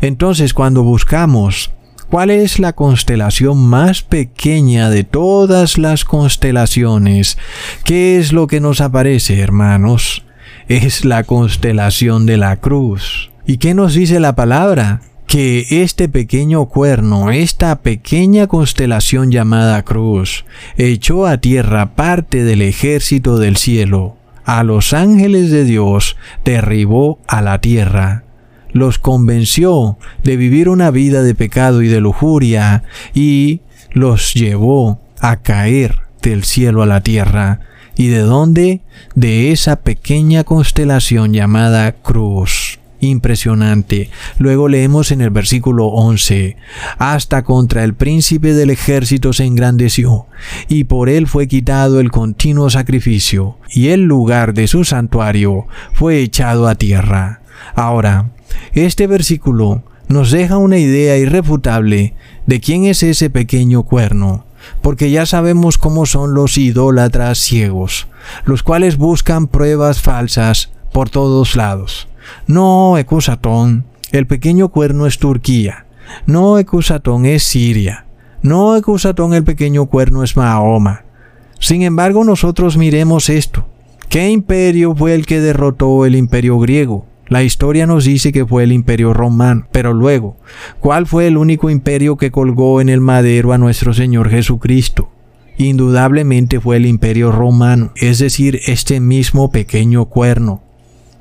Entonces, cuando buscamos ¿Cuál es la constelación más pequeña de todas las constelaciones? ¿Qué es lo que nos aparece, hermanos? Es la constelación de la cruz. ¿Y qué nos dice la palabra? que este pequeño cuerno, esta pequeña constelación llamada cruz, echó a tierra parte del ejército del cielo, a los ángeles de Dios derribó a la tierra los convenció de vivir una vida de pecado y de lujuria y los llevó a caer del cielo a la tierra. ¿Y de dónde? De esa pequeña constelación llamada cruz. Impresionante. Luego leemos en el versículo 11, hasta contra el príncipe del ejército se engrandeció, y por él fue quitado el continuo sacrificio, y el lugar de su santuario fue echado a tierra. Ahora, este versículo nos deja una idea irrefutable de quién es ese pequeño cuerno, porque ya sabemos cómo son los idólatras ciegos, los cuales buscan pruebas falsas por todos lados. No, Ecusatón, el pequeño cuerno es Turquía. No, Ecusatón es Siria. No, Ecusatón, el pequeño cuerno es Mahoma. Sin embargo, nosotros miremos esto. ¿Qué imperio fue el que derrotó el imperio griego? La historia nos dice que fue el imperio romano, pero luego, ¿cuál fue el único imperio que colgó en el madero a nuestro Señor Jesucristo? indudablemente fue el imperio romano, es decir, este mismo pequeño cuerno.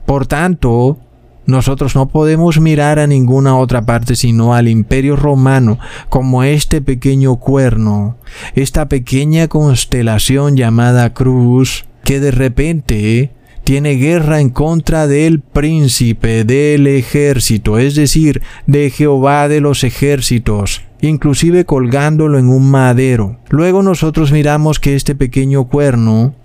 Por tanto, nosotros no podemos mirar a ninguna otra parte sino al imperio romano como este pequeño cuerno, esta pequeña constelación llamada cruz, que de repente tiene guerra en contra del príncipe del ejército, es decir, de Jehová de los ejércitos, inclusive colgándolo en un madero. Luego nosotros miramos que este pequeño cuerno,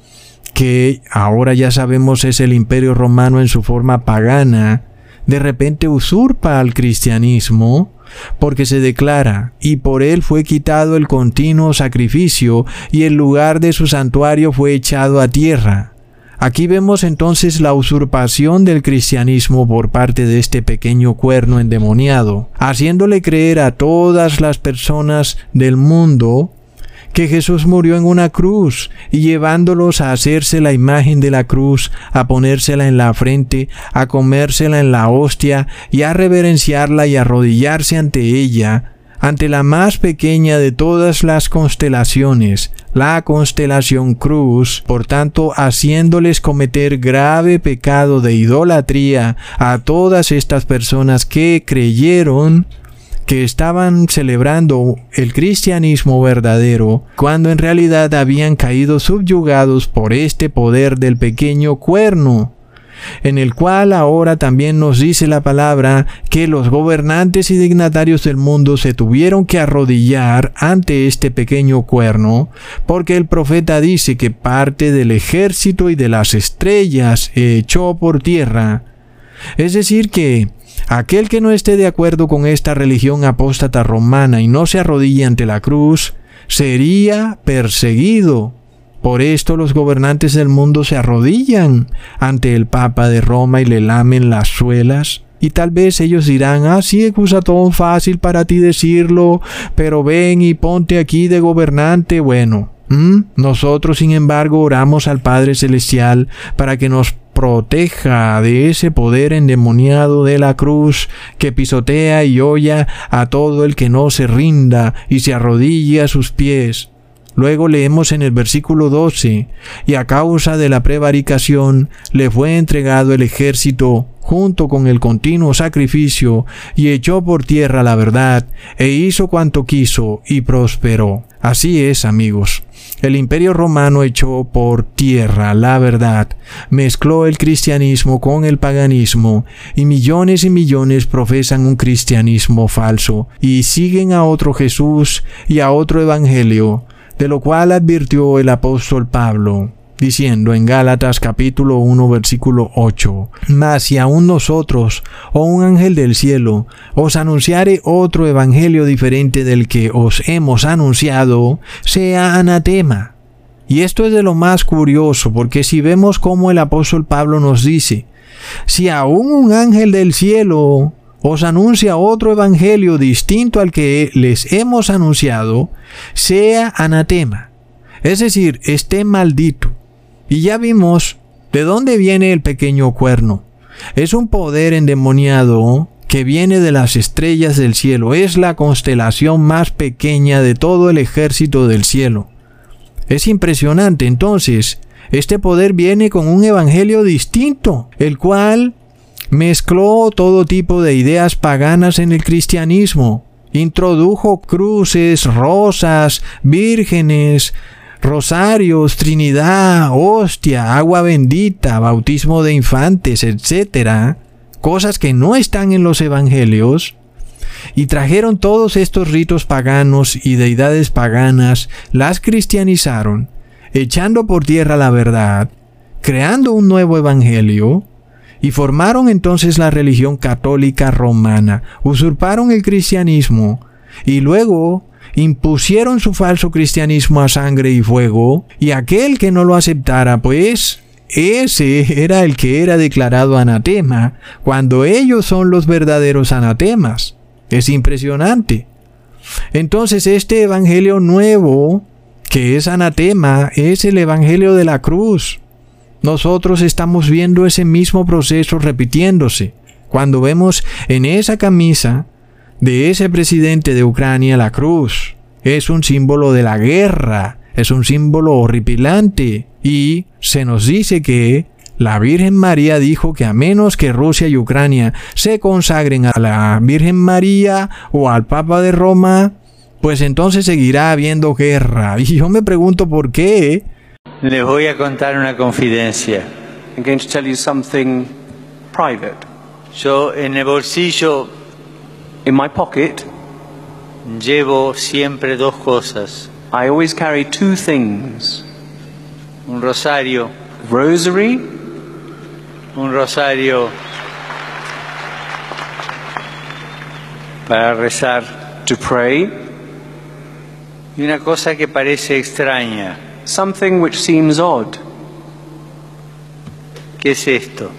que ahora ya sabemos es el imperio romano en su forma pagana, de repente usurpa al cristianismo, porque se declara, y por él fue quitado el continuo sacrificio, y el lugar de su santuario fue echado a tierra. Aquí vemos entonces la usurpación del cristianismo por parte de este pequeño cuerno endemoniado, haciéndole creer a todas las personas del mundo que Jesús murió en una cruz y llevándolos a hacerse la imagen de la cruz, a ponérsela en la frente, a comérsela en la hostia y a reverenciarla y arrodillarse ante ella, ante la más pequeña de todas las constelaciones, la constelación cruz, por tanto haciéndoles cometer grave pecado de idolatría a todas estas personas que creyeron que estaban celebrando el cristianismo verdadero cuando en realidad habían caído subyugados por este poder del pequeño cuerno en el cual ahora también nos dice la palabra que los gobernantes y dignatarios del mundo se tuvieron que arrodillar ante este pequeño cuerno, porque el profeta dice que parte del ejército y de las estrellas echó por tierra. Es decir que aquel que no esté de acuerdo con esta religión apóstata romana y no se arrodille ante la cruz, sería perseguido por esto los gobernantes del mundo se arrodillan ante el Papa de Roma y le lamen las suelas. Y tal vez ellos dirán, ah, sí, fácil para ti decirlo, pero ven y ponte aquí de gobernante. Bueno, nosotros sin embargo oramos al Padre Celestial para que nos proteja de ese poder endemoniado de la cruz que pisotea y olla a todo el que no se rinda y se arrodille a sus pies. Luego leemos en el versículo 12, y a causa de la prevaricación le fue entregado el ejército junto con el continuo sacrificio, y echó por tierra la verdad, e hizo cuanto quiso, y prosperó. Así es, amigos. El imperio romano echó por tierra la verdad, mezcló el cristianismo con el paganismo, y millones y millones profesan un cristianismo falso, y siguen a otro Jesús y a otro evangelio, de lo cual advirtió el apóstol Pablo, diciendo en Gálatas capítulo 1 versículo 8, Mas si aún nosotros, o un ángel del cielo, os anunciare otro evangelio diferente del que os hemos anunciado, sea anatema. Y esto es de lo más curioso, porque si vemos cómo el apóstol Pablo nos dice, si aún un ángel del cielo os anuncia otro evangelio distinto al que les hemos anunciado, sea anatema, es decir, esté maldito. Y ya vimos de dónde viene el pequeño cuerno. Es un poder endemoniado que viene de las estrellas del cielo. Es la constelación más pequeña de todo el ejército del cielo. Es impresionante. Entonces, este poder viene con un evangelio distinto, el cual Mezcló todo tipo de ideas paganas en el cristianismo. Introdujo cruces, rosas, vírgenes, rosarios, Trinidad, hostia, agua bendita, bautismo de infantes, etc. Cosas que no están en los evangelios. Y trajeron todos estos ritos paganos y deidades paganas, las cristianizaron, echando por tierra la verdad, creando un nuevo evangelio, y formaron entonces la religión católica romana, usurparon el cristianismo y luego impusieron su falso cristianismo a sangre y fuego, y aquel que no lo aceptara, pues ese era el que era declarado anatema, cuando ellos son los verdaderos anatemas. Es impresionante. Entonces este Evangelio nuevo, que es anatema, es el Evangelio de la cruz. Nosotros estamos viendo ese mismo proceso repitiéndose cuando vemos en esa camisa de ese presidente de Ucrania la cruz. Es un símbolo de la guerra es un símbolo horripilante y se nos dice que la Virgen María dijo que a menos que Rusia y Ucrania se consagren a la Virgen María o al Papa de Roma, pues entonces seguirá habiendo guerra. *laughs* Y yo me pregunto por qué. Les voy a contar una confidencia. I'm going to tell you something private. Yo en el bolsillo In my pocket, llevo siempre dos cosas. I always carry two things Un rosario, rosary, un rosario para rezar to pray, y una cosa que parece extraña. Something which seems odd. ¿Qué es esto?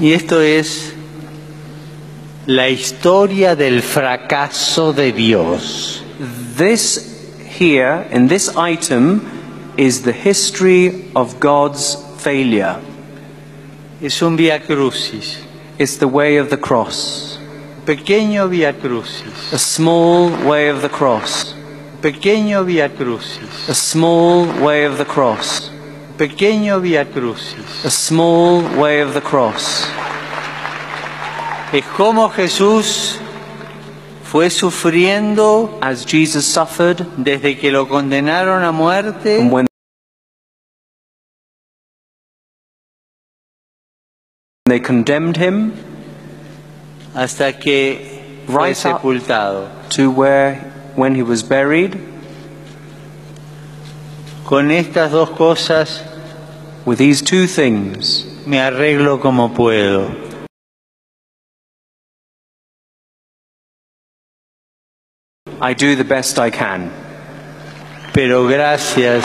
Y esto es la historia del fracaso de Dios. This here, in this item, is the history of God's failure. Es un via crucis, It's the way of the cross, pequeño via crucis, a small way of the cross, pequeño via crucis, a small way of the cross, pequeño via crucis. a small way of the cross. Es como Jesús fue sufriendo As Jesus suffered, desde que lo condenaron a muerte when they condemned him hasta que fue Right sepultado. to where, when he was buried, Con estas dos cosas with these two things, me arreglo como puedo. I do the best I can. Pero gracias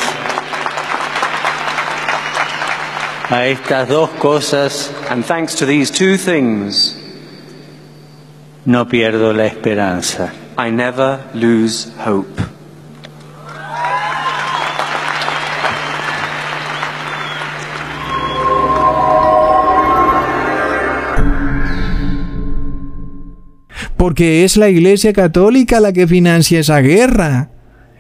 a estas dos cosas And thanks to these two things, no pierdo la esperanza. I never lose hope. Porque es la Iglesia Católica la que financia esa guerra.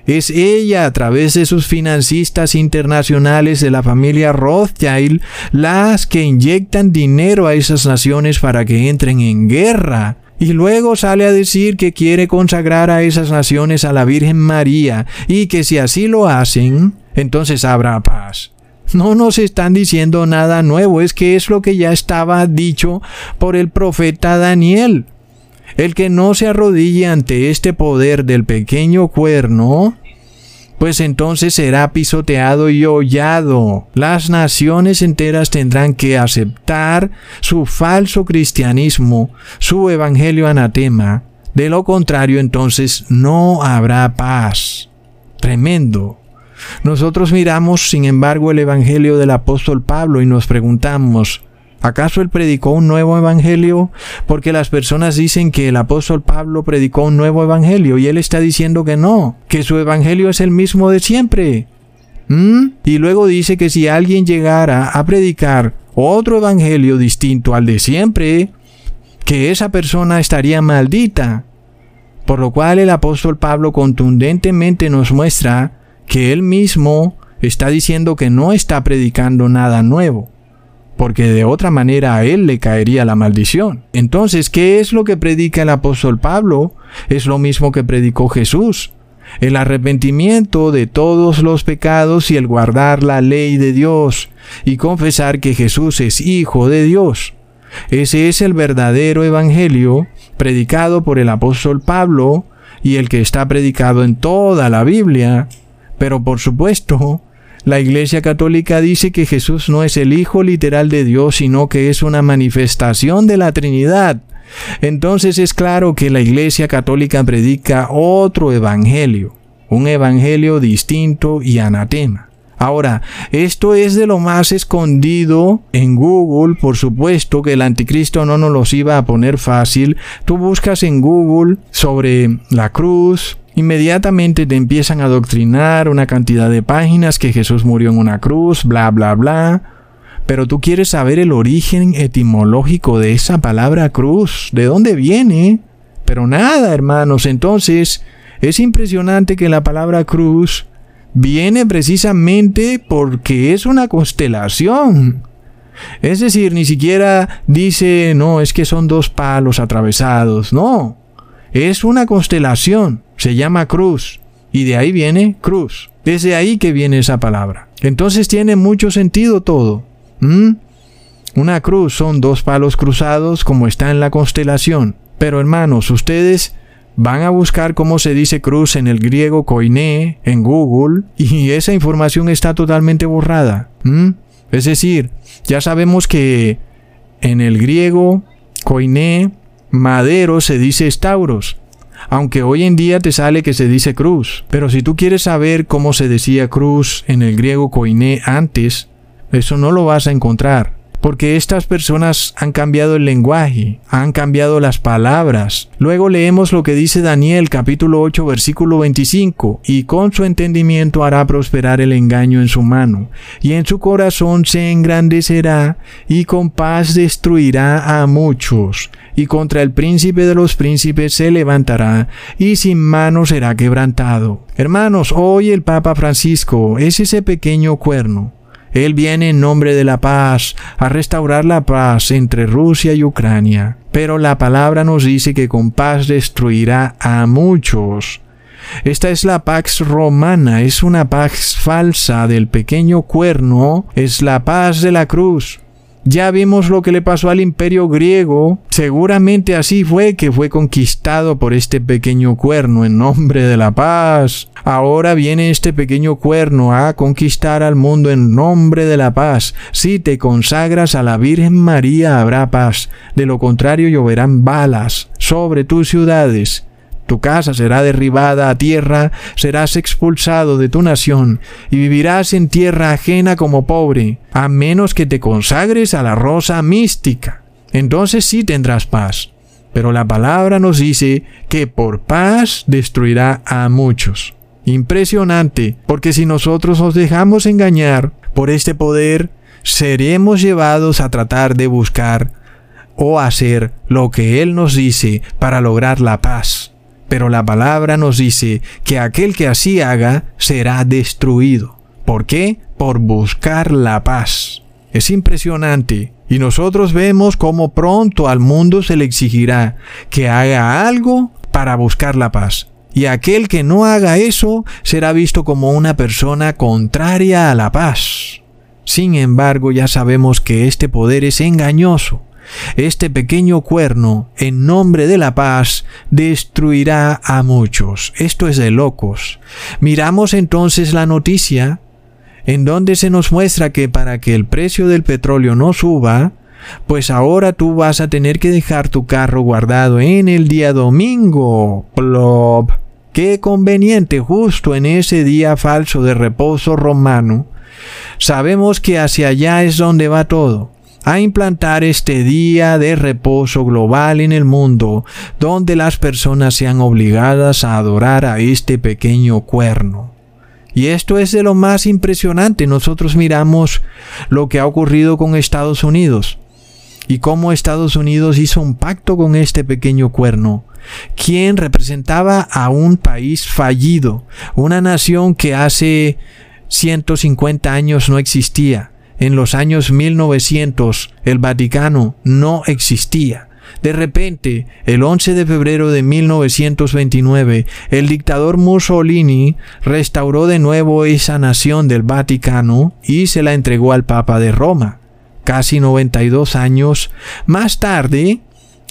Es ella, a través de sus financistas internacionales de la familia Rothschild, las que inyectan dinero a esas naciones para que entren en guerra. Y luego sale a decir que quiere consagrar a esas naciones a la Virgen María y que si así lo hacen, entonces habrá paz. No nos están diciendo nada nuevo, es que es lo que ya estaba dicho por el profeta Daniel. El que no se arrodille ante este poder del pequeño cuerno, pues entonces será pisoteado y hollado. Las naciones enteras tendrán que aceptar su falso cristianismo, su evangelio anatema. De lo contrario, entonces no habrá paz. Tremendo. Nosotros miramos, sin embargo, el evangelio del apóstol Pablo y nos preguntamos, ¿Acaso él predicó un nuevo evangelio? Porque las personas dicen que el apóstol Pablo predicó un nuevo evangelio y él está diciendo que no, que su evangelio es el mismo de siempre. ¿Mm? Y luego dice que si alguien llegara a predicar otro evangelio distinto al de siempre, que esa persona estaría maldita. Por lo cual el apóstol Pablo contundentemente nos muestra que él mismo está diciendo que no está predicando nada nuevo porque de otra manera a él le caería la maldición. Entonces, ¿qué es lo que predica el apóstol Pablo? Es lo mismo que predicó Jesús. El arrepentimiento de todos los pecados y el guardar la ley de Dios y confesar que Jesús es Hijo de Dios. Ese es el verdadero Evangelio predicado por el apóstol Pablo y el que está predicado en toda la Biblia. Pero por supuesto, la Iglesia Católica dice que Jesús no es el Hijo literal de Dios, sino que es una manifestación de la Trinidad. Entonces es claro que la Iglesia Católica predica otro Evangelio, un Evangelio distinto y anatema. Ahora, esto es de lo más escondido en Google, por supuesto que el anticristo no nos los iba a poner fácil. Tú buscas en Google sobre la cruz, Inmediatamente te empiezan a adoctrinar una cantidad de páginas que Jesús murió en una cruz, bla, bla, bla. Pero tú quieres saber el origen etimológico de esa palabra cruz, de dónde viene. Pero nada, hermanos, entonces Es impresionante que la palabra cruz viene precisamente porque es una constelación. Es decir, ni siquiera dice, no, es que son dos palos atravesados. No, es una constelación. Se llama cruz. Y de ahí viene cruz. Desde ahí que viene esa palabra. Entonces tiene mucho sentido todo. Una cruz son dos palos cruzados como está en la constelación. Pero hermanos, ustedes van a buscar cómo se dice cruz en el griego koiné en Google y esa información está totalmente borrada. Es decir, ya sabemos que en el griego koiné madero se dice stauros, aunque hoy en día te sale que se dice cruz. Pero si tú quieres saber cómo se decía cruz en el griego koiné antes, eso no lo vas a encontrar. Porque estas personas han cambiado el lenguaje, han cambiado las palabras. Luego leemos lo que dice Daniel capítulo 8 versículo 25, y con su entendimiento hará prosperar el engaño en su mano, y en su corazón se engrandecerá, y con paz destruirá a muchos, y contra el príncipe de los príncipes se levantará, y sin mano será quebrantado. Hermanos, hoy el Papa Francisco es ese pequeño cuerno él viene en nombre de la paz, a restaurar la paz entre Rusia y Ucrania. Pero la palabra nos dice que con paz destruirá a muchos. Esta es la pax romana, es una pax falsa del pequeño cuerno, es la paz de la cruz. Ya vimos lo que le pasó al imperio griego. Seguramente así fue que fue conquistado por este pequeño cuerno en nombre de la paz. Ahora viene este pequeño cuerno a conquistar al mundo en nombre de la paz. Si te consagras a la Virgen María habrá paz. De lo contrario lloverán balas sobre tus ciudades tu casa será derribada a tierra, serás expulsado de tu nación, y vivirás en tierra ajena como pobre, a menos que te consagres a la rosa mística. Entonces sí tendrás paz. Pero la palabra nos dice que por paz destruirá a muchos. Impresionante, porque si nosotros nos dejamos engañar por este poder, seremos llevados a tratar de buscar o hacer lo que Él nos dice para lograr la paz. Pero la palabra nos dice que aquel que así haga será destruido. ¿Por qué? Por buscar la paz. Es impresionante. Y nosotros vemos cómo pronto al mundo se le exigirá que haga algo para buscar la paz. Y aquel que no haga eso será visto como una persona contraria a la paz. Sin embargo, ya sabemos que este poder es engañoso este pequeño cuerno, en nombre de la paz, destruirá a muchos. Esto es de locos. Miramos entonces la noticia en donde se nos muestra que para que el precio del petróleo no suba, pues ahora tú vas a tener que dejar tu carro guardado en el día domingo. Plop. Qué conveniente justo en ese día falso de reposo romano. Sabemos que hacia allá es donde va todo a implantar este día de reposo global en el mundo, donde las personas sean obligadas a adorar a este pequeño cuerno. Y esto es de lo más impresionante. Nosotros miramos lo que ha ocurrido con Estados Unidos y cómo Estados Unidos hizo un pacto con este pequeño cuerno, quien representaba a un país fallido, una nación que hace 150 años no existía en los años 1900 el Vaticano no existía. De repente, el 11 de febrero de 1929, el dictador Mussolini restauró de nuevo esa nación del Vaticano y se la entregó al Papa de Roma. Casi 92 años más tarde,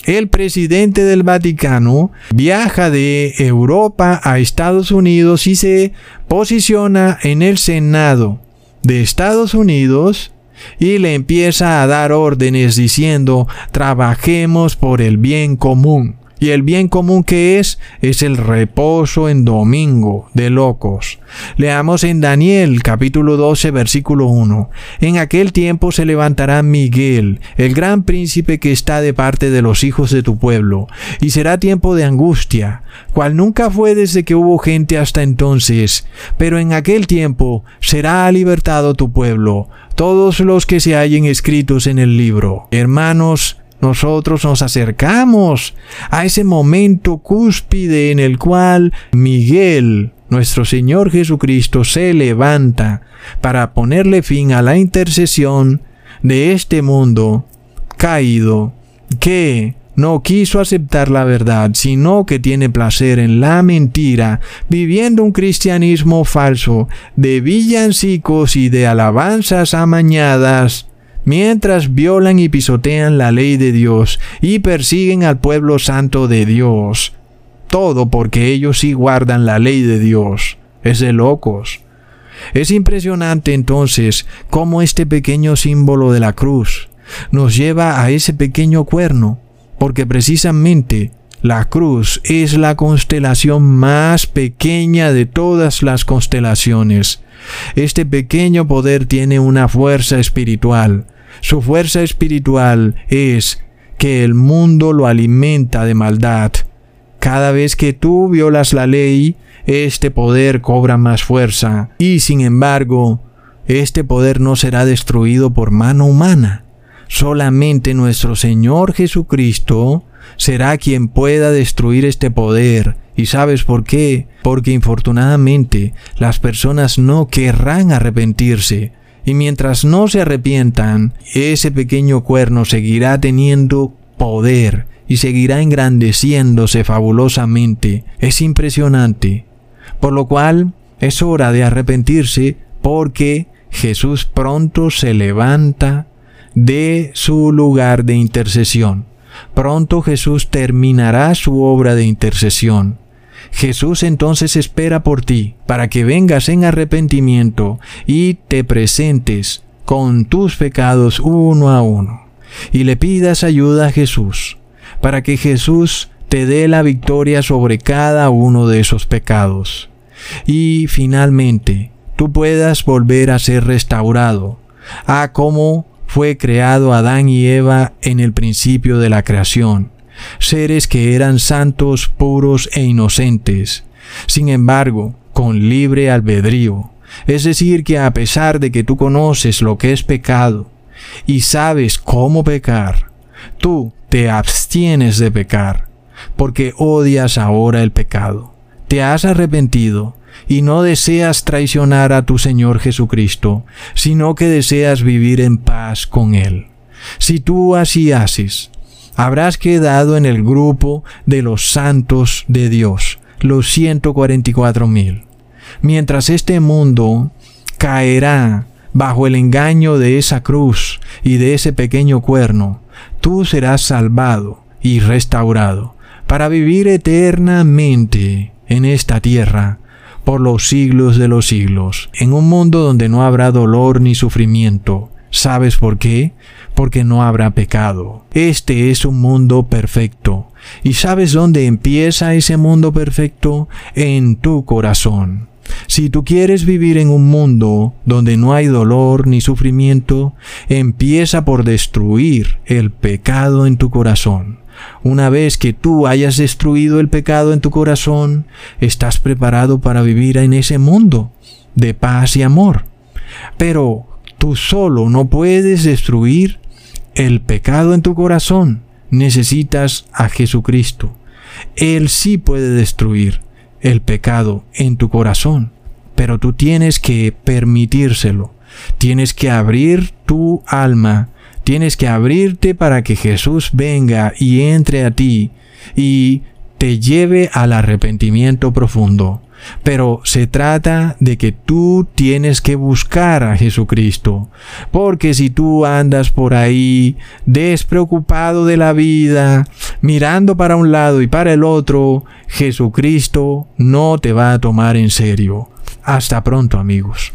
el presidente del Vaticano viaja de Europa a Estados Unidos y se posiciona en el Senado de Estados Unidos y le empieza a dar órdenes diciendo trabajemos por el bien común. Y el bien común que es es el reposo en domingo de locos. Leamos en Daniel capítulo 12 versículo 1. En aquel tiempo se levantará Miguel, el gran príncipe que está de parte de los hijos de tu pueblo, y será tiempo de angustia, cual nunca fue desde que hubo gente hasta entonces, pero en aquel tiempo será libertado tu pueblo, todos los que se hallen escritos en el libro. Hermanos, nosotros nos acercamos a ese momento cúspide en el cual Miguel, nuestro Señor Jesucristo, se levanta para ponerle fin a la intercesión de este mundo caído que no quiso aceptar la verdad, sino que tiene placer en la mentira, viviendo un cristianismo falso de villancicos y de alabanzas amañadas, mientras violan y pisotean la ley de Dios y persiguen al pueblo santo de Dios. Todo porque ellos sí guardan la ley de Dios. Es de locos. Es impresionante entonces cómo este pequeño símbolo de la cruz nos lleva a ese pequeño cuerno, porque precisamente la cruz es la constelación más pequeña de todas las constelaciones. Este pequeño poder tiene una fuerza espiritual. Su fuerza espiritual es que el mundo lo alimenta de maldad. Cada vez que tú violas la ley, este poder cobra más fuerza y sin embargo, este poder no será destruido por mano humana. Solamente nuestro Señor Jesucristo será quien pueda destruir este poder. ¿Y sabes por qué? Porque infortunadamente las personas no querrán arrepentirse. Y mientras no se arrepientan, ese pequeño cuerno seguirá teniendo poder y seguirá engrandeciéndose fabulosamente. Es impresionante. Por lo cual es hora de arrepentirse porque Jesús pronto se levanta de su lugar de intercesión. Pronto Jesús terminará su obra de intercesión. Jesús entonces espera por ti para que vengas en arrepentimiento y te presentes con tus pecados uno a uno y le pidas ayuda a Jesús para que Jesús te dé la victoria sobre cada uno de esos pecados. Y finalmente, tú puedas volver a ser restaurado a como fue creado Adán y Eva en el principio de la creación, seres que eran santos, puros e inocentes, sin embargo, con libre albedrío, es decir, que a pesar de que tú conoces lo que es pecado y sabes cómo pecar, tú te abstienes de pecar, porque odias ahora el pecado. Te has arrepentido y no deseas traicionar a tu Señor Jesucristo, sino que deseas vivir en paz con Él. Si tú así haces, habrás quedado en el grupo de los santos de Dios, los 144 mil. Mientras este mundo caerá bajo el engaño de esa cruz y de ese pequeño cuerno, tú serás salvado y restaurado para vivir eternamente en esta tierra por los siglos de los siglos, en un mundo donde no habrá dolor ni sufrimiento. ¿Sabes por qué? Porque no habrá pecado. Este es un mundo perfecto. ¿Y sabes dónde empieza ese mundo perfecto? En tu corazón. Si tú quieres vivir en un mundo donde no hay dolor ni sufrimiento, empieza por destruir el pecado en tu corazón. Una vez que tú hayas destruido el pecado en tu corazón, estás preparado para vivir en ese mundo de paz y amor. Pero tú solo no puedes destruir el pecado en tu corazón. Necesitas a Jesucristo. Él sí puede destruir el pecado en tu corazón, pero tú tienes que permitírselo. Tienes que abrir tu alma Tienes que abrirte para que Jesús venga y entre a ti y te lleve al arrepentimiento profundo. Pero se trata de que tú tienes que buscar a Jesucristo. Porque si tú andas por ahí despreocupado de la vida, mirando para un lado y para el otro, Jesucristo no te va a tomar en serio. Hasta pronto amigos.